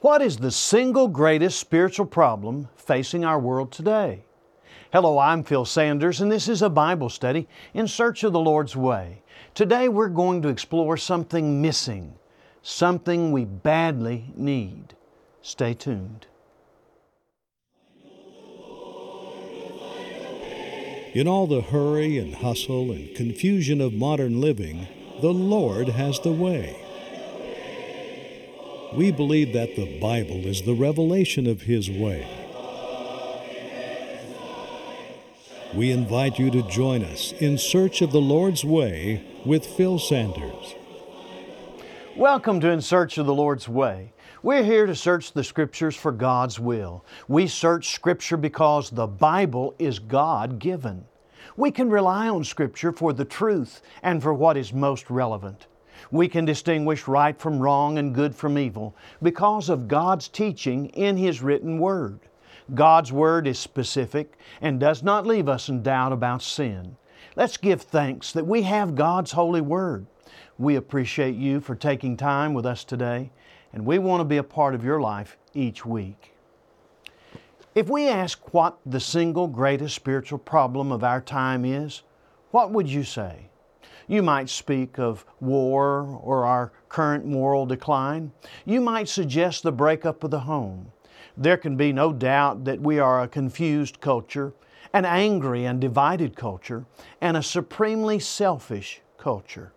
What is the single greatest spiritual problem facing our world today? Hello, I'm Phil Sanders, and this is a Bible study in search of the Lord's way. Today we're going to explore something missing, something we badly need. Stay tuned. In all the hurry and hustle and confusion of modern living, the Lord has the way. We believe that the Bible is the revelation of His way. We invite you to join us in search of the Lord's way with Phil Sanders. Welcome to In Search of the Lord's Way. We're here to search the Scriptures for God's will. We search Scripture because the Bible is God given. We can rely on Scripture for the truth and for what is most relevant. We can distinguish right from wrong and good from evil because of God's teaching in His written Word. God's Word is specific and does not leave us in doubt about sin. Let's give thanks that we have God's holy Word. We appreciate you for taking time with us today, and we want to be a part of your life each week. If we ask what the single greatest spiritual problem of our time is, what would you say? You might speak of war or our current moral decline. You might suggest the breakup of the home. There can be no doubt that we are a confused culture, an angry and divided culture, and a supremely selfish culture.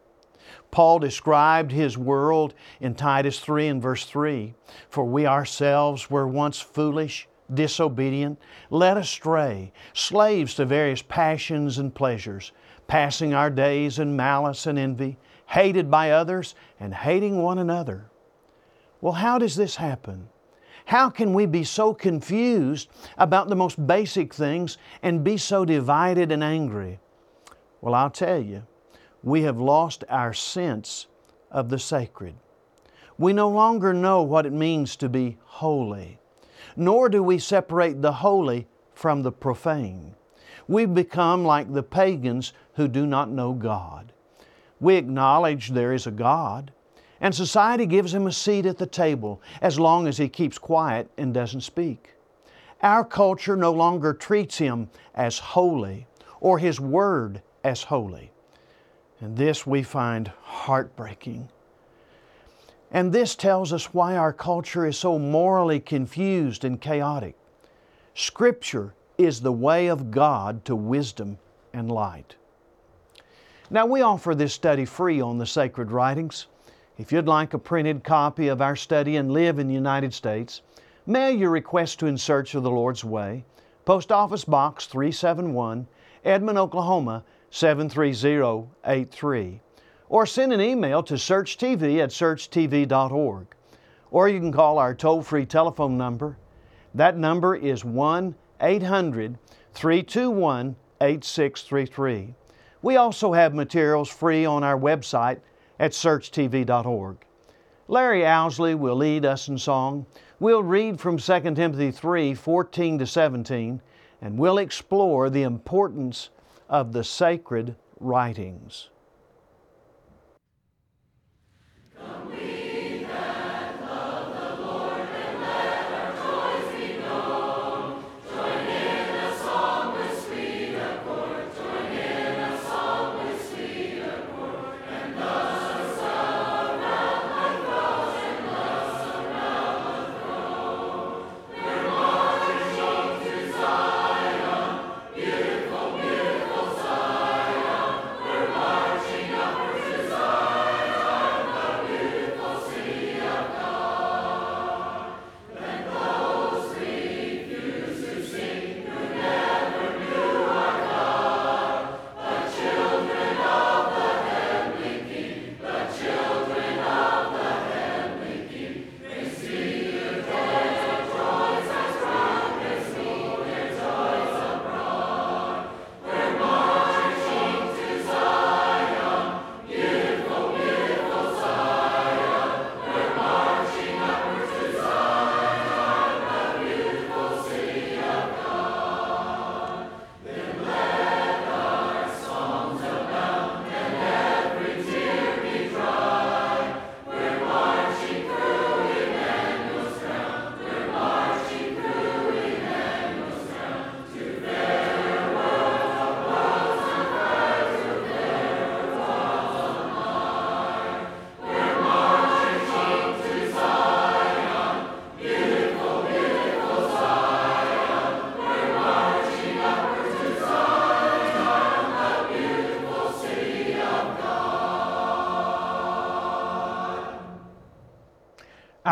Paul described his world in Titus 3 and verse 3 For we ourselves were once foolish, disobedient, led astray, slaves to various passions and pleasures passing our days in malice and envy, hated by others, and hating one another. Well, how does this happen? How can we be so confused about the most basic things and be so divided and angry? Well, I'll tell you, we have lost our sense of the sacred. We no longer know what it means to be holy, nor do we separate the holy from the profane. We've become like the pagans who do not know God. We acknowledge there is a God, and society gives him a seat at the table as long as he keeps quiet and doesn't speak. Our culture no longer treats him as holy or his word as holy. And this we find heartbreaking. And this tells us why our culture is so morally confused and chaotic. Scripture is the way of God to wisdom and light. Now, we offer this study free on the sacred writings. If you'd like a printed copy of our study and live in the United States, mail your request to In Search of the Lord's Way, Post Office Box 371, Edmond, Oklahoma 73083, or send an email to searchtv at searchtv.org. Or you can call our toll free telephone number. That number is 1 800 321 8633. We also have materials free on our website at searchtv.org. Larry Owsley will lead us in song. We'll read from 2 Timothy 3 14 to 17, and we'll explore the importance of the sacred writings.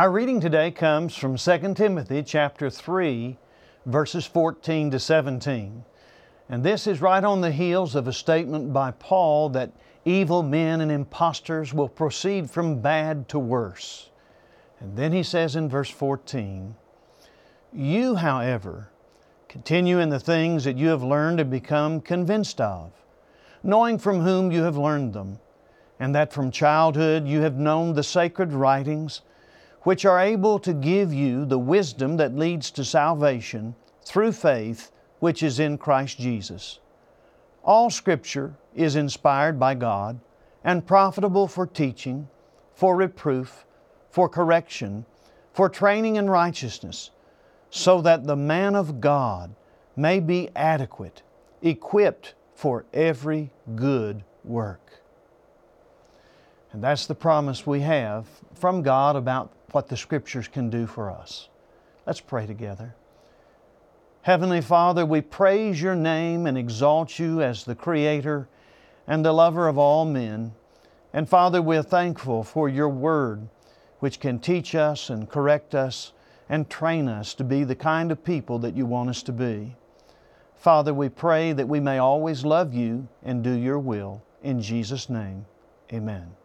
Our reading today comes from 2 Timothy chapter 3, verses 14 to 17. And this is right on the heels of a statement by Paul that evil men and impostors will proceed from bad to worse. And then he says in verse 14, You, however, continue in the things that you have learned and become convinced of, knowing from whom you have learned them, and that from childhood you have known the sacred writings which are able to give you the wisdom that leads to salvation through faith which is in Christ Jesus. All Scripture is inspired by God and profitable for teaching, for reproof, for correction, for training in righteousness, so that the man of God may be adequate, equipped for every good work. And that's the promise we have from God about what the Scriptures can do for us. Let's pray together. Heavenly Father, we praise your name and exalt you as the Creator and the lover of all men. And Father, we're thankful for your Word, which can teach us and correct us and train us to be the kind of people that you want us to be. Father, we pray that we may always love you and do your will. In Jesus' name, amen.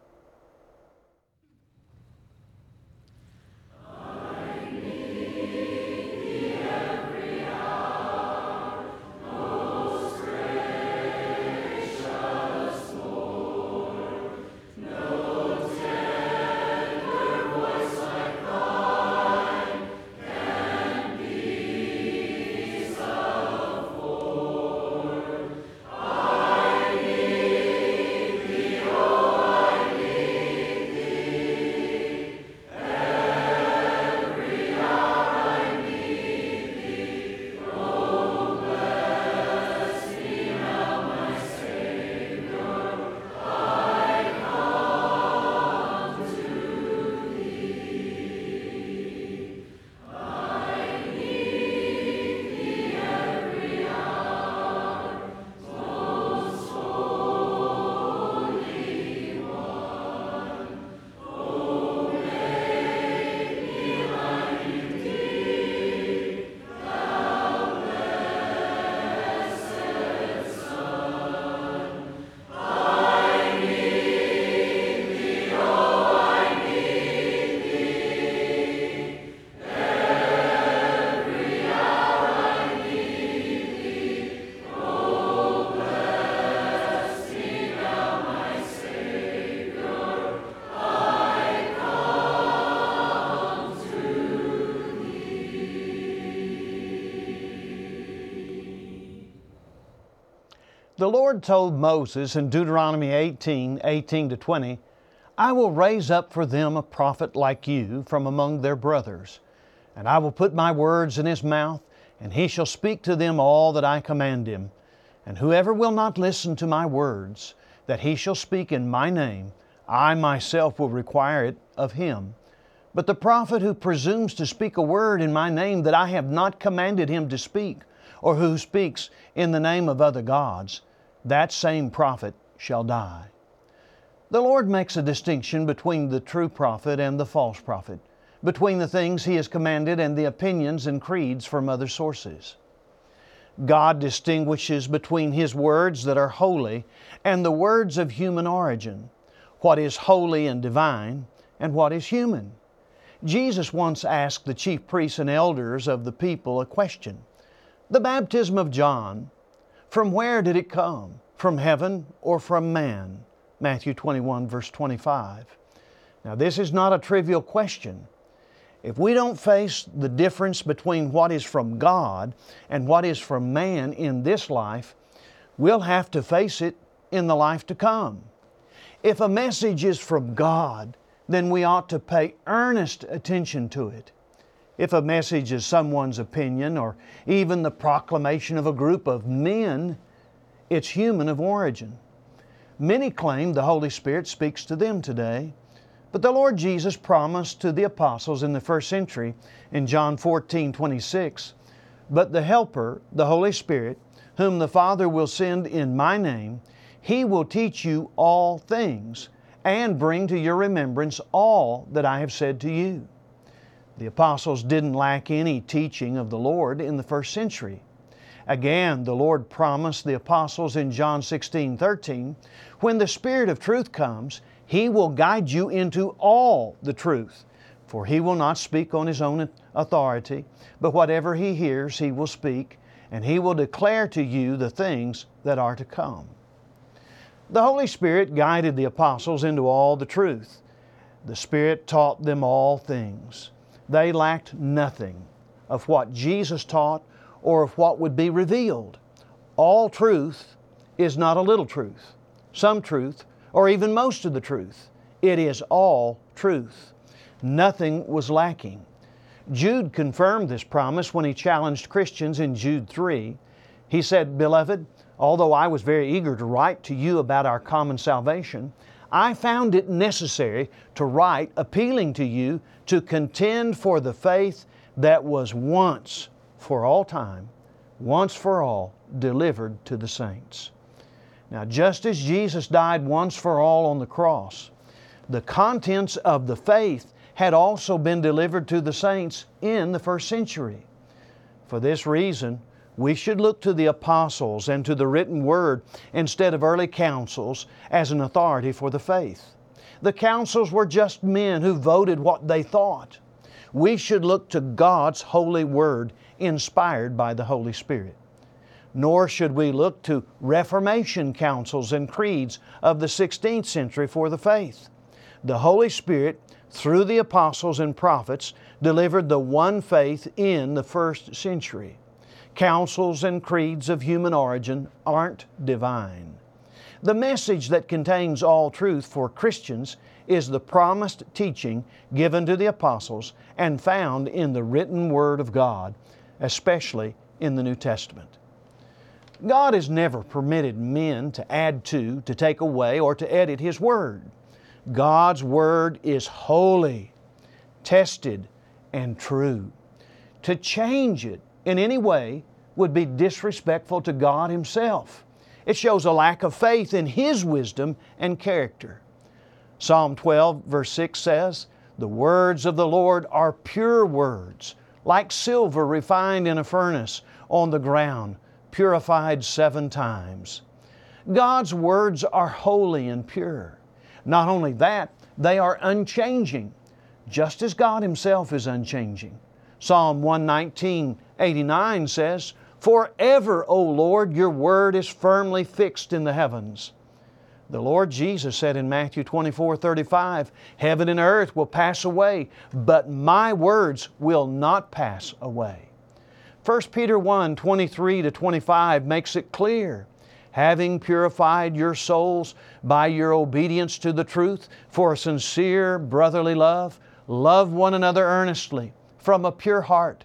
The Lord told Moses in Deuteronomy 18 18 to 20, I will raise up for them a prophet like you from among their brothers, and I will put my words in his mouth, and he shall speak to them all that I command him. And whoever will not listen to my words, that he shall speak in my name, I myself will require it of him. But the prophet who presumes to speak a word in my name that I have not commanded him to speak, or who speaks in the name of other gods, that same prophet shall die. The Lord makes a distinction between the true prophet and the false prophet, between the things He has commanded and the opinions and creeds from other sources. God distinguishes between His words that are holy and the words of human origin, what is holy and divine, and what is human. Jesus once asked the chief priests and elders of the people a question The baptism of John, from where did it come? From heaven or from man? Matthew 21, verse 25. Now, this is not a trivial question. If we don't face the difference between what is from God and what is from man in this life, we'll have to face it in the life to come. If a message is from God, then we ought to pay earnest attention to it. If a message is someone's opinion or even the proclamation of a group of men, it's human of origin. Many claim the Holy Spirit speaks to them today, but the Lord Jesus promised to the apostles in the first century in John 14 26, But the Helper, the Holy Spirit, whom the Father will send in my name, He will teach you all things and bring to your remembrance all that I have said to you. The apostles didn't lack any teaching of the Lord in the first century. Again, the Lord promised the apostles in John 16 13, when the Spirit of truth comes, He will guide you into all the truth. For He will not speak on His own authority, but whatever He hears, He will speak, and He will declare to you the things that are to come. The Holy Spirit guided the apostles into all the truth. The Spirit taught them all things. They lacked nothing of what Jesus taught or of what would be revealed. All truth is not a little truth, some truth, or even most of the truth. It is all truth. Nothing was lacking. Jude confirmed this promise when he challenged Christians in Jude 3. He said, Beloved, although I was very eager to write to you about our common salvation, I found it necessary to write appealing to you to contend for the faith that was once for all time, once for all, delivered to the saints. Now, just as Jesus died once for all on the cross, the contents of the faith had also been delivered to the saints in the first century. For this reason, we should look to the apostles and to the written word instead of early councils as an authority for the faith. The councils were just men who voted what they thought. We should look to God's holy word inspired by the Holy Spirit. Nor should we look to Reformation councils and creeds of the 16th century for the faith. The Holy Spirit, through the apostles and prophets, delivered the one faith in the first century. Councils and creeds of human origin aren't divine. The message that contains all truth for Christians is the promised teaching given to the apostles and found in the written Word of God, especially in the New Testament. God has never permitted men to add to, to take away, or to edit His Word. God's Word is holy, tested, and true. To change it in any way would be disrespectful to God Himself. It shows a lack of faith in His wisdom and character. Psalm 12, verse 6 says, The words of the Lord are pure words, like silver refined in a furnace on the ground, purified seven times. God's words are holy and pure. Not only that, they are unchanging, just as God Himself is unchanging. Psalm 119, 89 says, Forever, O Lord, your word is firmly fixed in the heavens. The Lord Jesus said in Matthew 24 35, Heaven and earth will pass away, but my words will not pass away. 1 Peter 1 23 to 25 makes it clear having purified your souls by your obedience to the truth for a sincere brotherly love, love one another earnestly from a pure heart,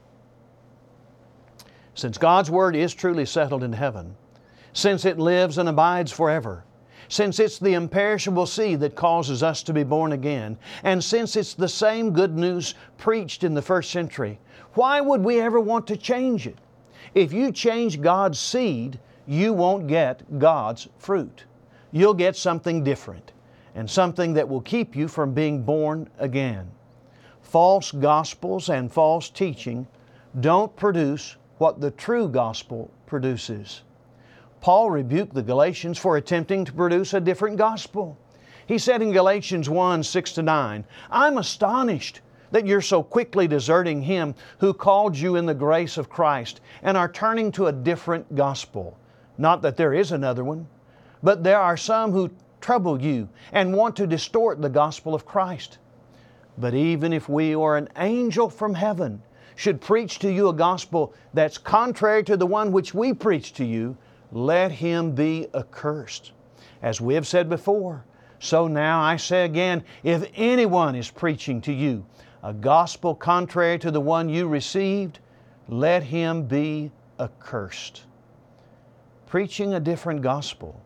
Since God's Word is truly settled in heaven, since it lives and abides forever, since it's the imperishable seed that causes us to be born again, and since it's the same good news preached in the first century, why would we ever want to change it? If you change God's seed, you won't get God's fruit. You'll get something different and something that will keep you from being born again. False gospels and false teaching don't produce what the true gospel produces. Paul rebuked the Galatians for attempting to produce a different gospel. He said in Galatians 1 6 to 9, I'm astonished that you're so quickly deserting Him who called you in the grace of Christ and are turning to a different gospel. Not that there is another one, but there are some who trouble you and want to distort the gospel of Christ. But even if we or an angel from heaven should preach to you a gospel that's contrary to the one which we preach to you, let him be accursed. As we have said before, so now I say again if anyone is preaching to you a gospel contrary to the one you received, let him be accursed. Preaching a different gospel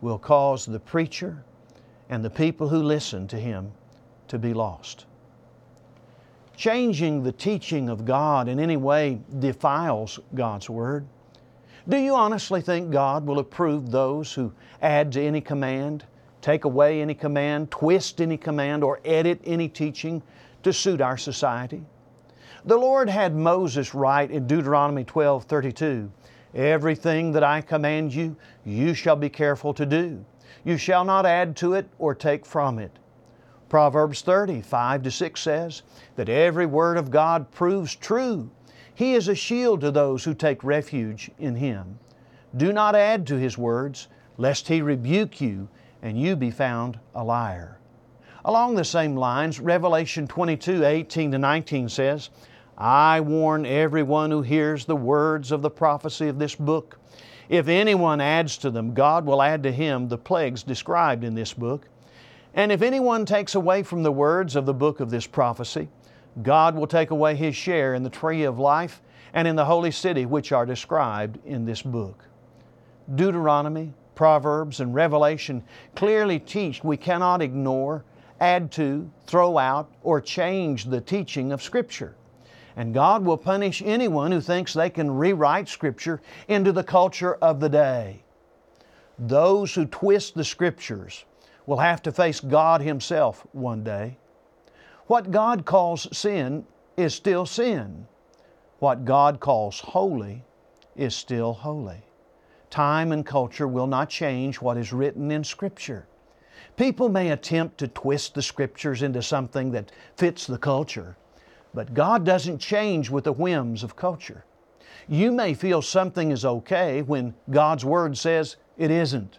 will cause the preacher and the people who listen to him to be lost. Changing the teaching of God in any way defiles God's Word. Do you honestly think God will approve those who add to any command, take away any command, twist any command, or edit any teaching to suit our society? The Lord had Moses write in Deuteronomy 12 32, Everything that I command you, you shall be careful to do. You shall not add to it or take from it. Proverbs 30, 5 to 6 says that every word of God proves true he is a shield to those who take refuge in Him. Do not add to His words, lest He rebuke you and you be found a liar. Along the same lines, Revelation 22 18 to 19 says, I warn everyone who hears the words of the prophecy of this book. If anyone adds to them, God will add to him the plagues described in this book. And if anyone takes away from the words of the book of this prophecy, God will take away his share in the tree of life and in the holy city which are described in this book. Deuteronomy, Proverbs, and Revelation clearly teach we cannot ignore, add to, throw out, or change the teaching of Scripture. And God will punish anyone who thinks they can rewrite Scripture into the culture of the day. Those who twist the Scriptures will have to face God Himself one day. What God calls sin is still sin. What God calls holy is still holy. Time and culture will not change what is written in Scripture. People may attempt to twist the Scriptures into something that fits the culture, but God doesn't change with the whims of culture. You may feel something is okay when God's Word says it isn't.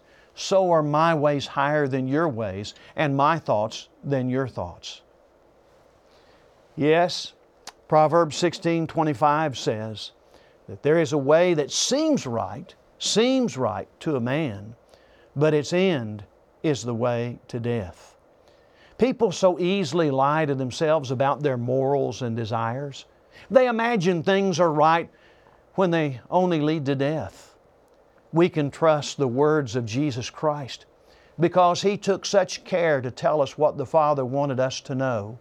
so are my ways higher than your ways, and my thoughts than your thoughts. Yes, Proverbs 16 25 says that there is a way that seems right, seems right to a man, but its end is the way to death. People so easily lie to themselves about their morals and desires. They imagine things are right when they only lead to death we can trust the words of Jesus Christ because He took such care to tell us what the Father wanted us to know.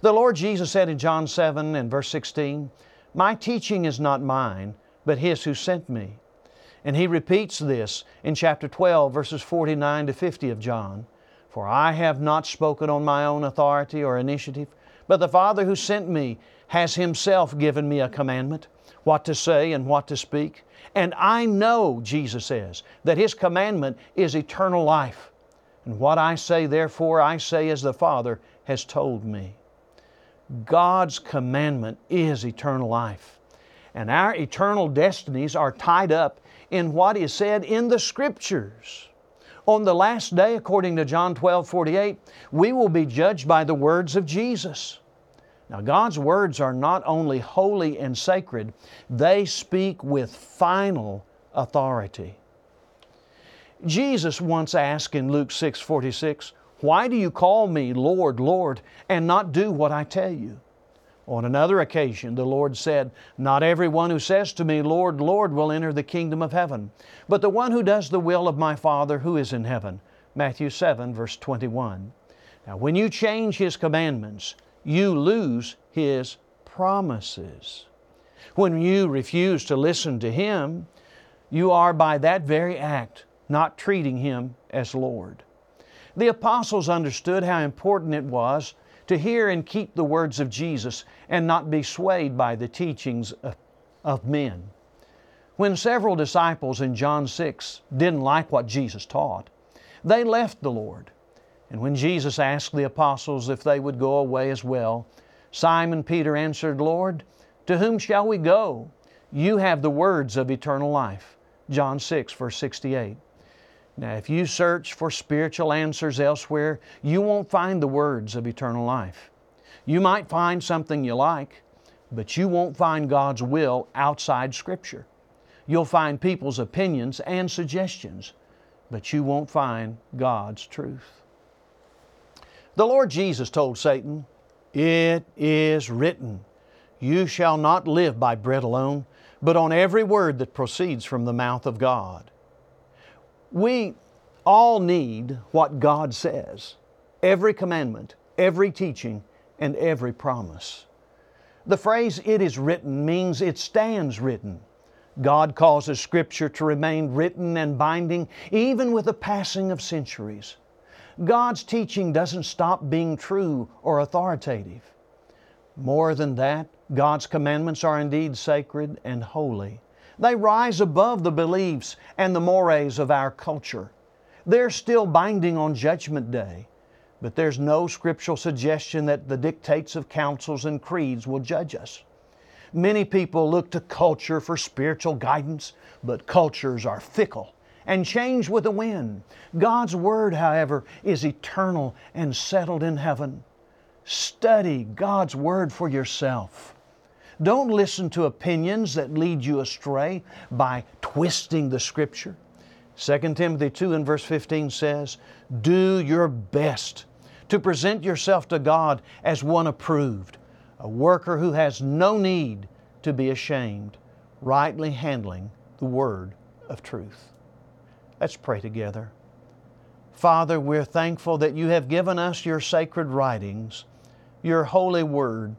The Lord Jesus said in John 7 and verse 16, My teaching is not mine, but His who sent me. And He repeats this in chapter 12, verses 49 to 50 of John. For I have not spoken on my own authority or initiative, but the Father who sent me has Himself given me a commandment, what to say and what to speak. And I know, Jesus says, that His commandment is eternal life. And what I say, therefore, I say as the Father has told me. God's commandment is eternal life. And our eternal destinies are tied up in what is said in the Scriptures. On the last day, according to John 12 48, we will be judged by the words of Jesus. Now, God's words are not only holy and sacred, they speak with final authority. Jesus once asked in Luke 6 46, Why do you call me Lord, Lord, and not do what I tell you? On another occasion, the Lord said, Not everyone who says to me, Lord, Lord, will enter the kingdom of heaven, but the one who does the will of my Father who is in heaven. Matthew 7, verse 21. Now, when you change His commandments, you lose His promises. When you refuse to listen to Him, you are by that very act not treating Him as Lord. The apostles understood how important it was to hear and keep the words of Jesus and not be swayed by the teachings of, men. When several disciples in John 6 didn't like what Jesus taught, they left the Lord and when Jesus asked the apostles if they would go away as well, Simon Peter answered, Lord, to whom shall we go? You have the words of eternal life. John 6, verse 68. Now, if you search for spiritual answers elsewhere, you won't find the words of eternal life. You might find something you like, but you won't find God's will outside Scripture. You'll find people's opinions and suggestions, but you won't find God's truth. The Lord Jesus told Satan, It is written, You shall not live by bread alone, but on every word that proceeds from the mouth of God. We all need what God says, every commandment, every teaching, and every promise. The phrase, it is written, means it stands written. God causes Scripture to remain written and binding even with the passing of centuries. God's teaching doesn't stop being true or authoritative. More than that, God's commandments are indeed sacred and holy. They rise above the beliefs and the mores of our culture. They're still binding on Judgment Day, but there's no scriptural suggestion that the dictates of councils and creeds will judge us. Many people look to culture for spiritual guidance, but cultures are fickle and change with the wind. God's Word, however, is eternal and settled in heaven. Study God's Word for yourself. Don't listen to opinions that lead you astray by twisting the Scripture. 2 Timothy 2 and verse 15 says, Do your best to present yourself to God as one approved a worker who has no need to be ashamed, rightly handling the word of truth. Let's pray together. Father, we're thankful that you have given us your sacred writings, your holy word.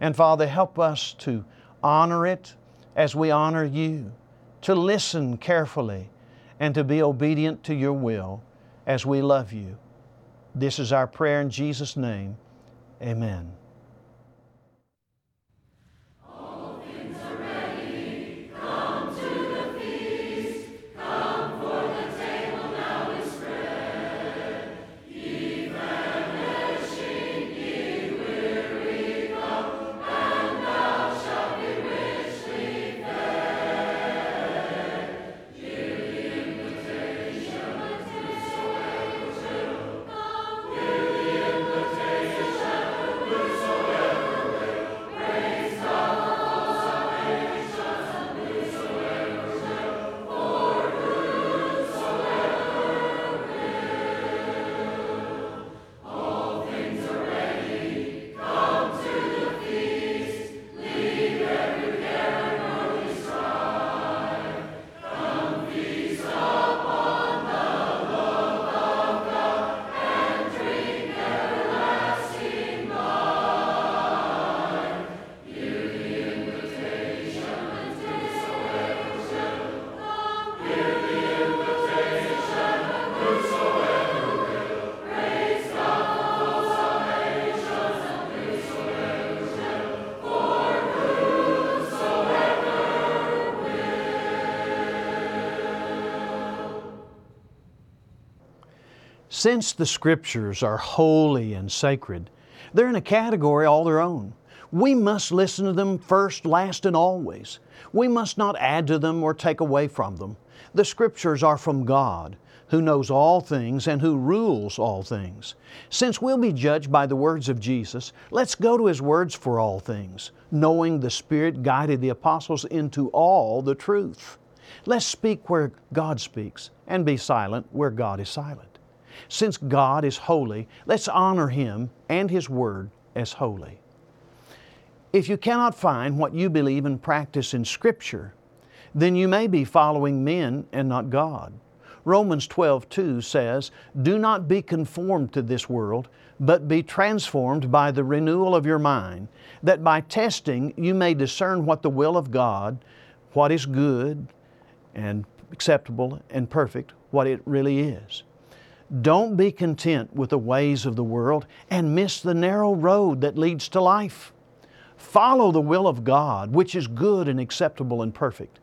And Father, help us to honor it as we honor you, to listen carefully, and to be obedient to your will as we love you. This is our prayer in Jesus' name. Amen. Since the Scriptures are holy and sacred, they're in a category all their own. We must listen to them first, last, and always. We must not add to them or take away from them. The Scriptures are from God, who knows all things and who rules all things. Since we'll be judged by the words of Jesus, let's go to His words for all things, knowing the Spirit guided the apostles into all the truth. Let's speak where God speaks and be silent where God is silent. Since God is holy, let's honor Him and His Word as holy. If you cannot find what you believe and practice in Scripture, then you may be following men and not God. Romans 12, 2 says, Do not be conformed to this world, but be transformed by the renewal of your mind, that by testing you may discern what the will of God, what is good and acceptable and perfect, what it really is. Don't be content with the ways of the world and miss the narrow road that leads to life. Follow the will of God, which is good and acceptable and perfect.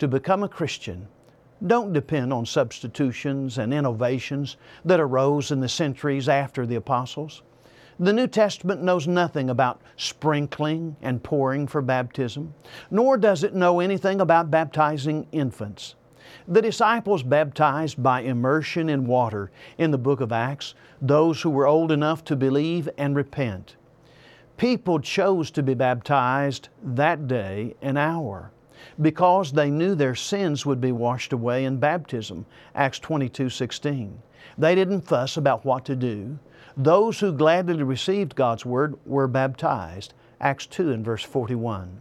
To become a Christian, don't depend on substitutions and innovations that arose in the centuries after the apostles. The New Testament knows nothing about sprinkling and pouring for baptism, nor does it know anything about baptizing infants. The disciples baptized by immersion in water in the book of Acts, those who were old enough to believe and repent. People chose to be baptized that day and hour because they knew their sins would be washed away in baptism, Acts 22 16. They didn't fuss about what to do. Those who gladly received God's Word were baptized, Acts 2 and verse 41.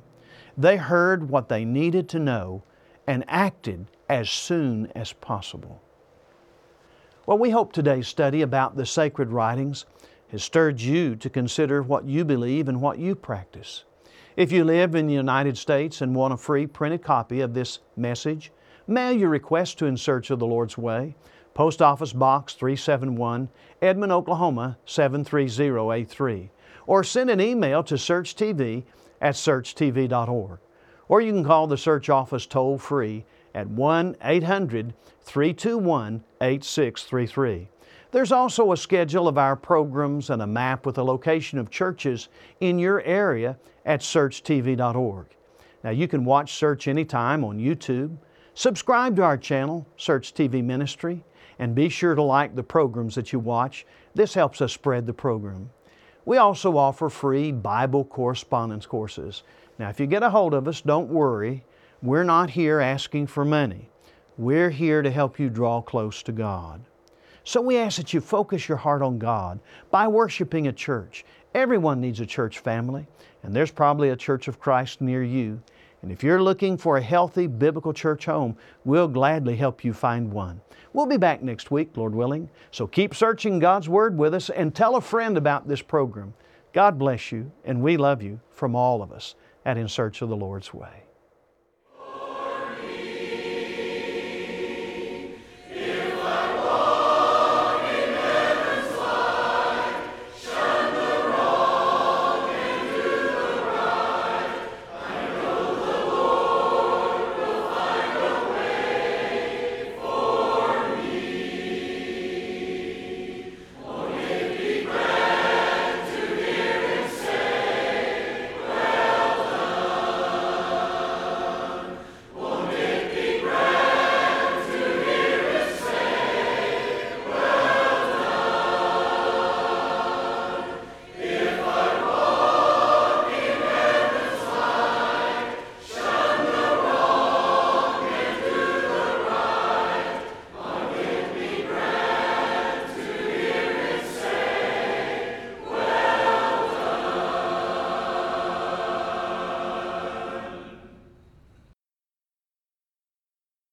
They heard what they needed to know and acted as soon as possible. Well, we hope today's study about the sacred writings has stirred you to consider what you believe and what you practice. If you live in the United States and want a free printed copy of this message, mail your request to In Search of the Lord's Way, Post Office Box 371, Edmond, Oklahoma 73083, or send an email to SearchTV at searchtv.org. Or you can call the Search Office toll free at 1 800 321 8633. There's also a schedule of our programs and a map with the location of churches in your area at searchtv.org. Now you can watch Search anytime on YouTube. Subscribe to our channel, Search TV Ministry, and be sure to like the programs that you watch. This helps us spread the program. We also offer free Bible correspondence courses. Now, if you get a hold of us, don't worry. We're not here asking for money. We're here to help you draw close to God. So we ask that you focus your heart on God by worshiping a church. Everyone needs a church family, and there's probably a church of Christ near you. And if you're looking for a healthy biblical church home, we'll gladly help you find one. We'll be back next week, Lord willing. So keep searching God's Word with us and tell a friend about this program. God bless you, and we love you from all of us at In Search of the Lord's Way.